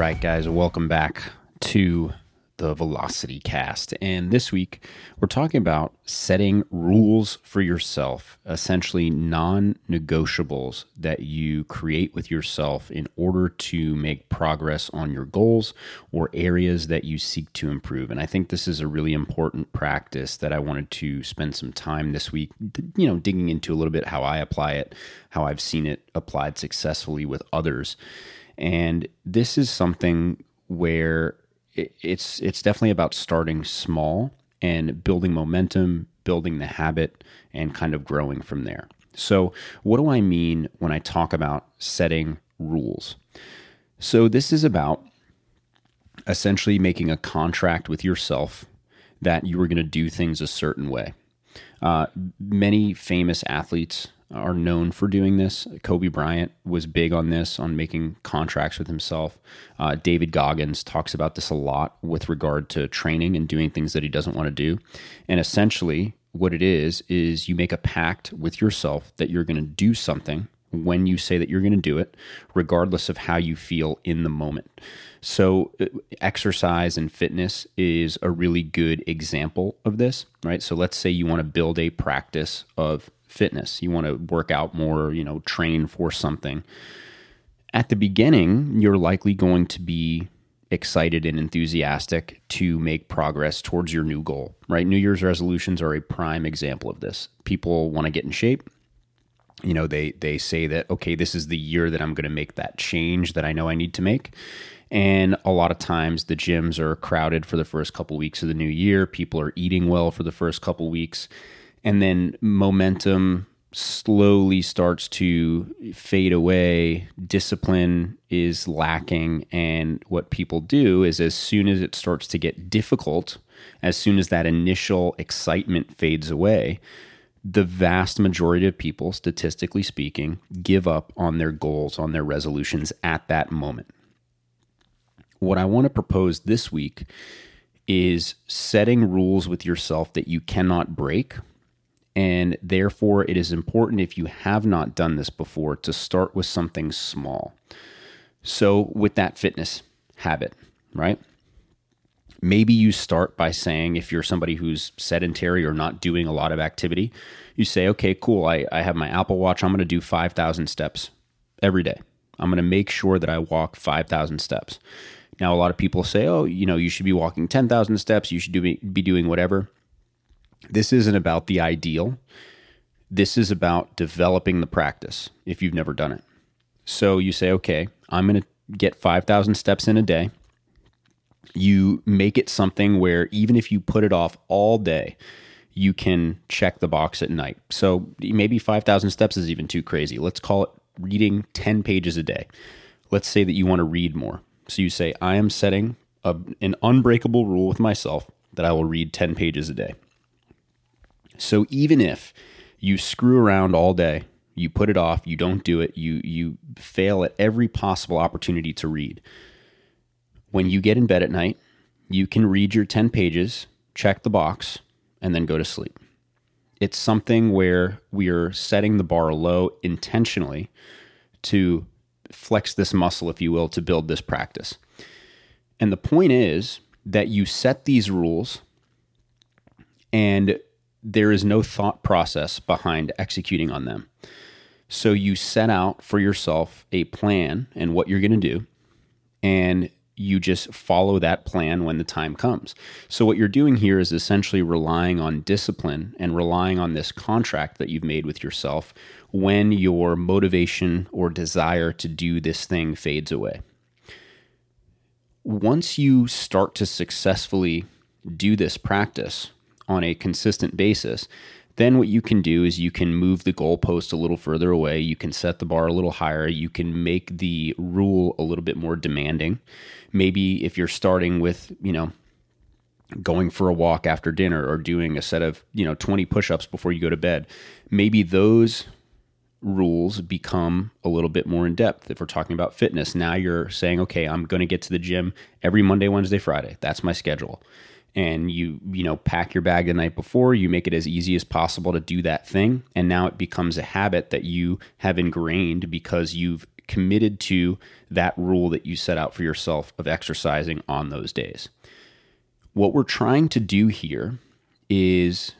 Right, guys, welcome back to the Velocity Cast. And this week, we're talking about setting rules for yourself, essentially non negotiables that you create with yourself in order to make progress on your goals or areas that you seek to improve. And I think this is a really important practice that I wanted to spend some time this week, you know, digging into a little bit how I apply it, how I've seen it applied successfully with others. And this is something where it's it's definitely about starting small and building momentum, building the habit, and kind of growing from there. So, what do I mean when I talk about setting rules? So, this is about essentially making a contract with yourself that you are going to do things a certain way. Uh, many famous athletes are known for doing this. Kobe Bryant was big on this, on making contracts with himself. Uh, David Goggins talks about this a lot with regard to training and doing things that he doesn't want to do. And essentially, what it is, is you make a pact with yourself that you're going to do something when you say that you're going to do it, regardless of how you feel in the moment. So, uh, exercise and fitness is a really good example of this, right? So, let's say you want to build a practice of fitness. You want to work out more, you know, train for something. At the beginning, you're likely going to be excited and enthusiastic to make progress towards your new goal, right? New Year's resolutions are a prime example of this. People want to get in shape. You know, they they say that okay, this is the year that I'm going to make that change that I know I need to make. And a lot of times the gyms are crowded for the first couple weeks of the new year. People are eating well for the first couple weeks and then momentum slowly starts to fade away. Discipline is lacking and what people do is as soon as it starts to get difficult as soon as that initial excitement fades away the vast majority of people statistically speaking give up on their goals on their resolutions at that moment. What i want to propose this week is setting rules with yourself that you cannot break and therefore, it is important if you have not done this before to start with something small. So, with that fitness habit, right? Maybe you start by saying, if you're somebody who's sedentary or not doing a lot of activity, you say, okay, cool, I, I have my Apple Watch. I'm going to do 5,000 steps every day. I'm going to make sure that I walk 5,000 steps. Now, a lot of people say, oh, you know, you should be walking 10,000 steps. You should do, be doing whatever. This isn't about the ideal. This is about developing the practice if you've never done it. So you say, okay, I'm going to get 5,000 steps in a day. You make it something where even if you put it off all day, you can check the box at night. So maybe 5,000 steps is even too crazy. Let's call it reading 10 pages a day. Let's say that you want to read more. So you say, I am setting a, an unbreakable rule with myself that I will read 10 pages a day. So even if you screw around all day, you put it off, you don't do it, you you fail at every possible opportunity to read. When you get in bed at night, you can read your 10 pages, check the box, and then go to sleep. It's something where we are setting the bar low intentionally to flex this muscle, if you will, to build this practice. And the point is that you set these rules and there is no thought process behind executing on them. So you set out for yourself a plan and what you're going to do, and you just follow that plan when the time comes. So what you're doing here is essentially relying on discipline and relying on this contract that you've made with yourself when your motivation or desire to do this thing fades away. Once you start to successfully do this practice, on a consistent basis, then what you can do is you can move the goalpost a little further away. You can set the bar a little higher. You can make the rule a little bit more demanding. Maybe if you're starting with, you know, going for a walk after dinner or doing a set of, you know, 20 push ups before you go to bed, maybe those rules become a little bit more in depth. If we're talking about fitness, now you're saying, okay, I'm going to get to the gym every Monday, Wednesday, Friday. That's my schedule and you you know pack your bag the night before you make it as easy as possible to do that thing and now it becomes a habit that you have ingrained because you've committed to that rule that you set out for yourself of exercising on those days. What we're trying to do here is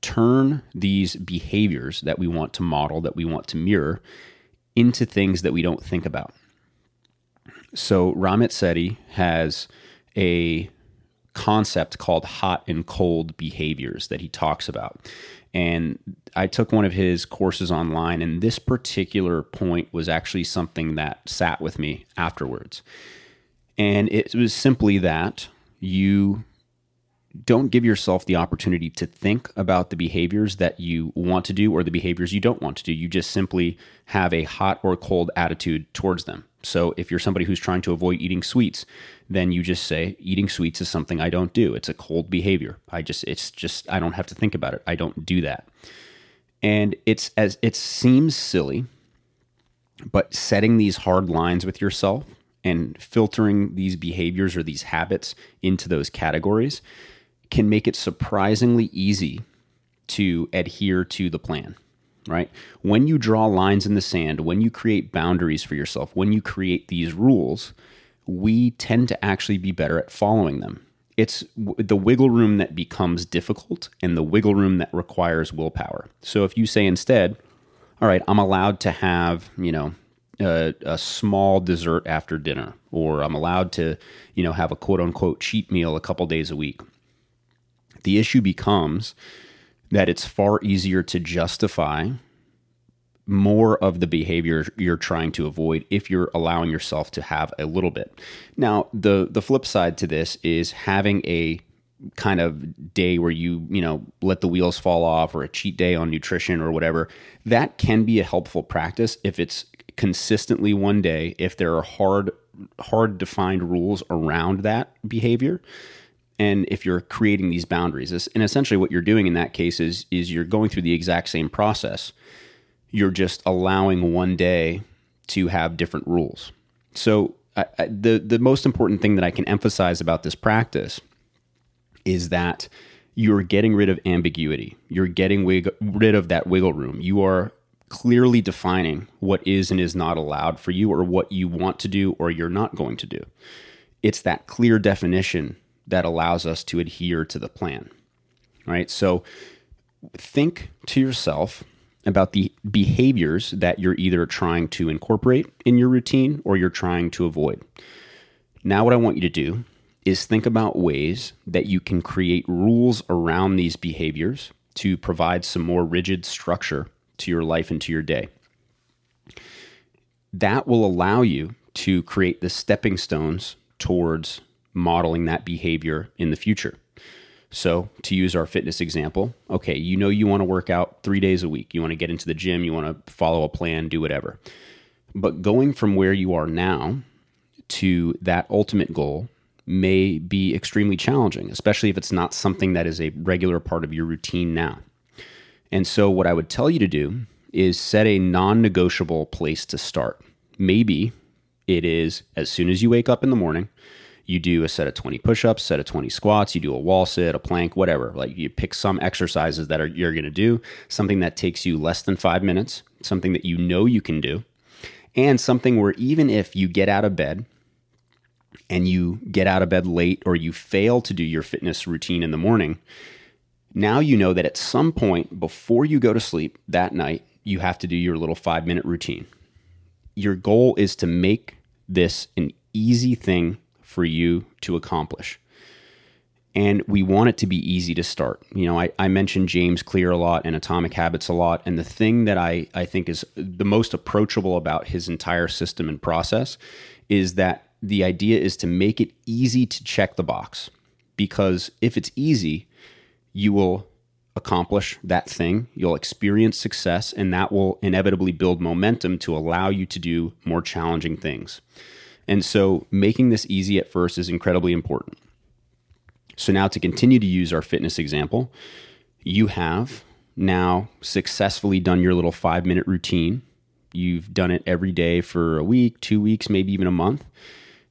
turn these behaviors that we want to model, that we want to mirror, into things that we don't think about. So Ramit Sethi has a concept called hot and cold behaviors that he talks about. And I took one of his courses online, and this particular point was actually something that sat with me afterwards. And it was simply that you don't give yourself the opportunity to think about the behaviors that you want to do or the behaviors you don't want to do. You just simply have a hot or cold attitude towards them. So if you're somebody who's trying to avoid eating sweets, then you just say eating sweets is something I don't do. It's a cold behavior. I just it's just I don't have to think about it. I don't do that. And it's as it seems silly, but setting these hard lines with yourself and filtering these behaviors or these habits into those categories can make it surprisingly easy to adhere to the plan, right? When you draw lines in the sand, when you create boundaries for yourself, when you create these rules, we tend to actually be better at following them. It's the wiggle room that becomes difficult and the wiggle room that requires willpower. So if you say instead, all right, I'm allowed to have, you know, a, a, small dessert after dinner, or I'm allowed to, you know, have a quote unquote cheat meal a couple days a week. The issue becomes that it's far easier to justify more of the behavior you're trying to avoid if you're allowing yourself to have a little bit. Now, the the flip side to this is having a kind of day where you, you know, let the wheels fall off or a cheat day on nutrition or whatever. That can be a helpful practice if it's consistently one day, if there are hard hard defined rules around that behavior and if you're creating these boundaries. And essentially what you're doing in that case is is you're going through the exact same process. You're just allowing one day to have different rules. So I, I, the the most important thing that I can emphasize about this practice is that you're getting rid of ambiguity. You're getting wig- rid of that wiggle room. You are clearly defining what is and is not allowed for you or what you want to do or you're not going to do. It's that clear definition that allows us to adhere to the plan. Right? So think to yourself about the behaviors that you're either trying to incorporate in your routine or you're trying to avoid. Now, what I want you to do is think about ways that you can create rules around these behaviors to provide some more rigid structure to your life and to your day. That will allow you to create the stepping stones towards modeling that behavior in the future. So, to use our fitness example, okay, you know you want to work out three days a week. You want to get into the gym, you want to follow a plan, do whatever. But going from where you are now to that ultimate goal may be extremely challenging, especially if it's not something that is a regular part of your routine now. And so, what I would tell you to do is set a non negotiable place to start. Maybe it is as soon as you wake up in the morning, you do a set of 20 push-ups set of 20 squats you do a wall sit a plank whatever like you pick some exercises that are you're going to do something that takes you less than five minutes something that you know you can do and something where even if you get out of bed and you get out of bed late or you fail to do your fitness routine in the morning now you know that at some point before you go to sleep that night you have to do your little five minute routine. Your goal is to make this an easy thing for you to accomplish. And we want it to be easy to start. You know, I, I mentioned James Clear a lot and Atomic Habits a lot. And the thing that I, I think is the most approachable about his entire system and process is that the idea is to make it easy to check the box. Because if it's easy, you will accomplish that thing. You'll experience success, and that will inevitably build momentum to allow you to do more challenging things. And so making this easy at first is incredibly important. So now to continue to use our fitness example, you have now successfully done your little five minute routine. You've done it every day for a week, two weeks, maybe even a month.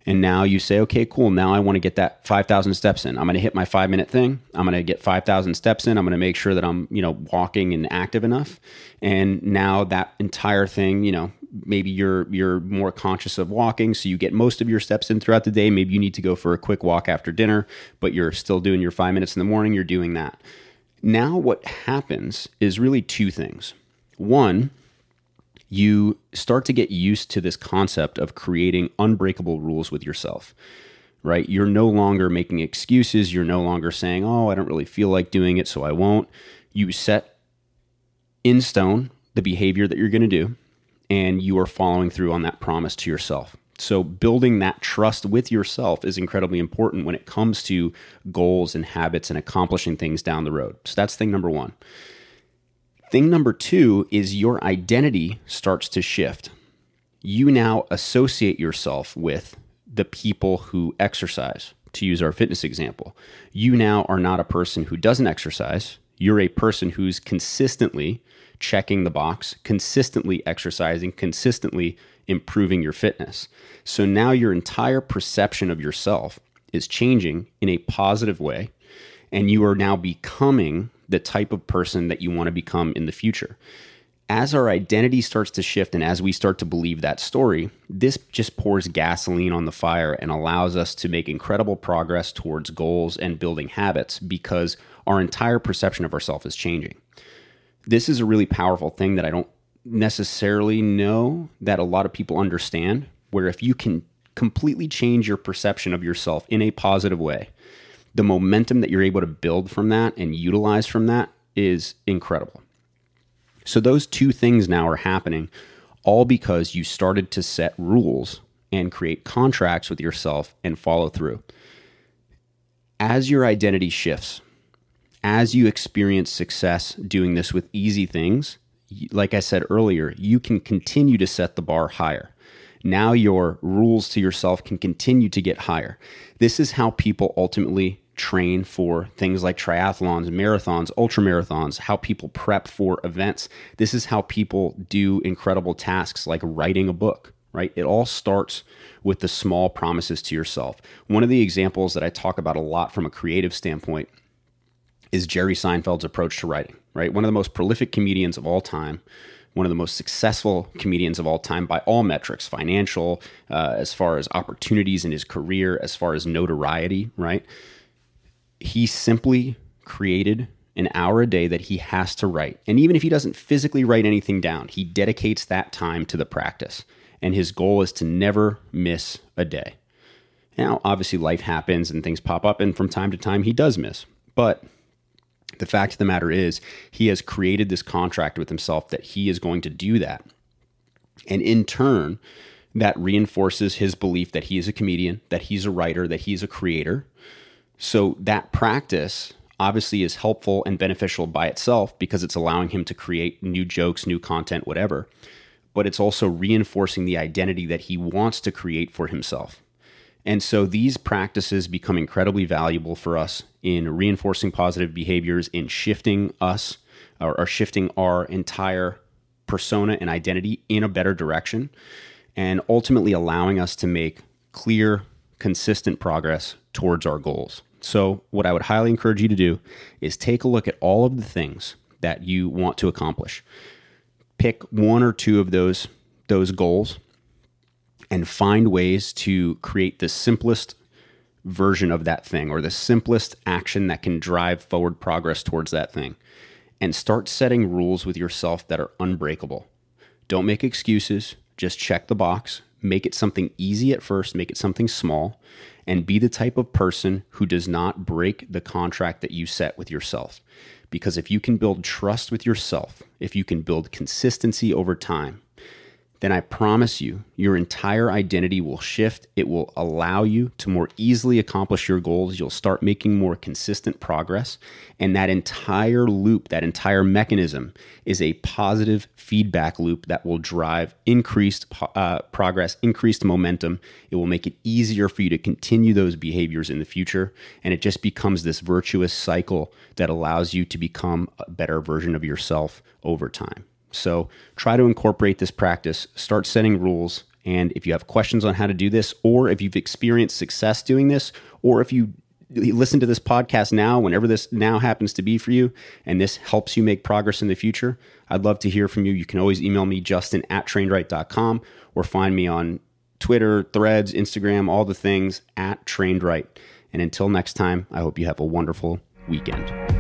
And now you say, okay, cool. Now I want to get that 5,000 steps in. I'm going to hit my five minute thing. I'm going to get 5,000 steps in. I'm going to make sure that I'm, you know, walking and active enough. And now that entire thing, you know, maybe you're you're more conscious of walking so you get most of your steps in throughout the day. Maybe you need to go for a quick walk after dinner but you're still doing your 5 minutes in the morning you're doing that. Now what happens is really two things. One you start to get used to this concept of creating unbreakable rules with yourself right? You're no longer making excuses. You're no longer saying oh i don't really feel like doing it so i won't. You set in stone the behavior that you're going to do and you are following through on that promise to yourself. So, building that trust with yourself is incredibly important when it comes to goals and habits and accomplishing things down the road. So, that's thing number one. Thing number two is your identity starts to shift. You now associate yourself with the people who exercise, to use our fitness example. You now are not a person who doesn't exercise, you're a person who's consistently checking the box, consistently exercising, consistently improving your fitness. So now your entire perception of yourself is changing in a positive way, and you are now becoming the type of person that you want to become in the future. As our identity starts to shift and as we start to believe that story, this just pours gasoline on the fire and allows us to make incredible progress towards goals and building habits because our entire perception of ourselves is changing this is a really powerful thing that I don't necessarily know that a lot of people understand. Where if you can completely change your perception of yourself in a positive way, the momentum that you're able to build from that and utilize from that is incredible. So, those two things now are happening all because you started to set rules and create contracts with yourself and follow through. As your identity shifts, as you experience success doing this with easy things, like I said earlier, you can continue to set the bar higher. Now your rules to yourself can continue to get higher. This is how people ultimately train for things like triathlons, marathons, ultra marathons, how people prep for events. This is how people do incredible tasks like writing a book, right? It all starts with the small promises to yourself. One of the examples that I talk about a lot from a creative standpoint is Jerry Seinfeld's approach to writing, right? One of the most prolific comedians of all time, one of the most successful comedians of all time by all metrics financial, uh, as far as opportunities in his career, as far as notoriety, right? He simply created an hour a day that he has to write. And even if he doesn't physically write anything down, he dedicates that time to the practice. And his goal is to never miss a day. Now, obviously, life happens and things pop up, and from time to time, he does miss. But the fact of the matter is, he has created this contract with himself that he is going to do that. And in turn, that reinforces his belief that he is a comedian, that he's a writer, that he's a creator. So that practice obviously is helpful and beneficial by itself because it's allowing him to create new jokes, new content, whatever. But it's also reinforcing the identity that he wants to create for himself. And so these practices become incredibly valuable for us in reinforcing positive behaviors, in shifting us or, or, shifting our entire persona and identity in a better direction, and ultimately allowing us to make clear, consistent progress towards our goals. So, what I would highly encourage you to do is take a look at all of the things that you want to accomplish. Pick one or two of those those goals and find ways to create the simplest version of that thing or the simplest action that can drive forward progress towards that thing. And start setting rules with yourself that are unbreakable. Don't make excuses, just check the box, make it something easy at first, make it something small, and be the type of person who does not break the contract that you set with yourself. Because if you can build trust with yourself, if you can build consistency over time, then I promise you, your entire identity will shift. It will allow you to more easily accomplish your goals. You'll start making more consistent progress. And that entire loop, that entire mechanism is a positive feedback loop that will drive increased uh, progress, increased momentum. It will make it easier for you to continue those behaviors in the future. And it just becomes this virtuous cycle that allows you to become a better version of yourself over time. So try to incorporate this practice, start setting rules. And if you have questions on how to do this, or if you've experienced success doing this, or if you listen to this podcast now, whenever this now happens to be for you, and this helps you make progress in the future, I'd love to hear from you. You can always email me, justin at trainedwright.com, or find me on Twitter, threads, Instagram, all the things at trainedwright. And until next time, I hope you have a wonderful weekend.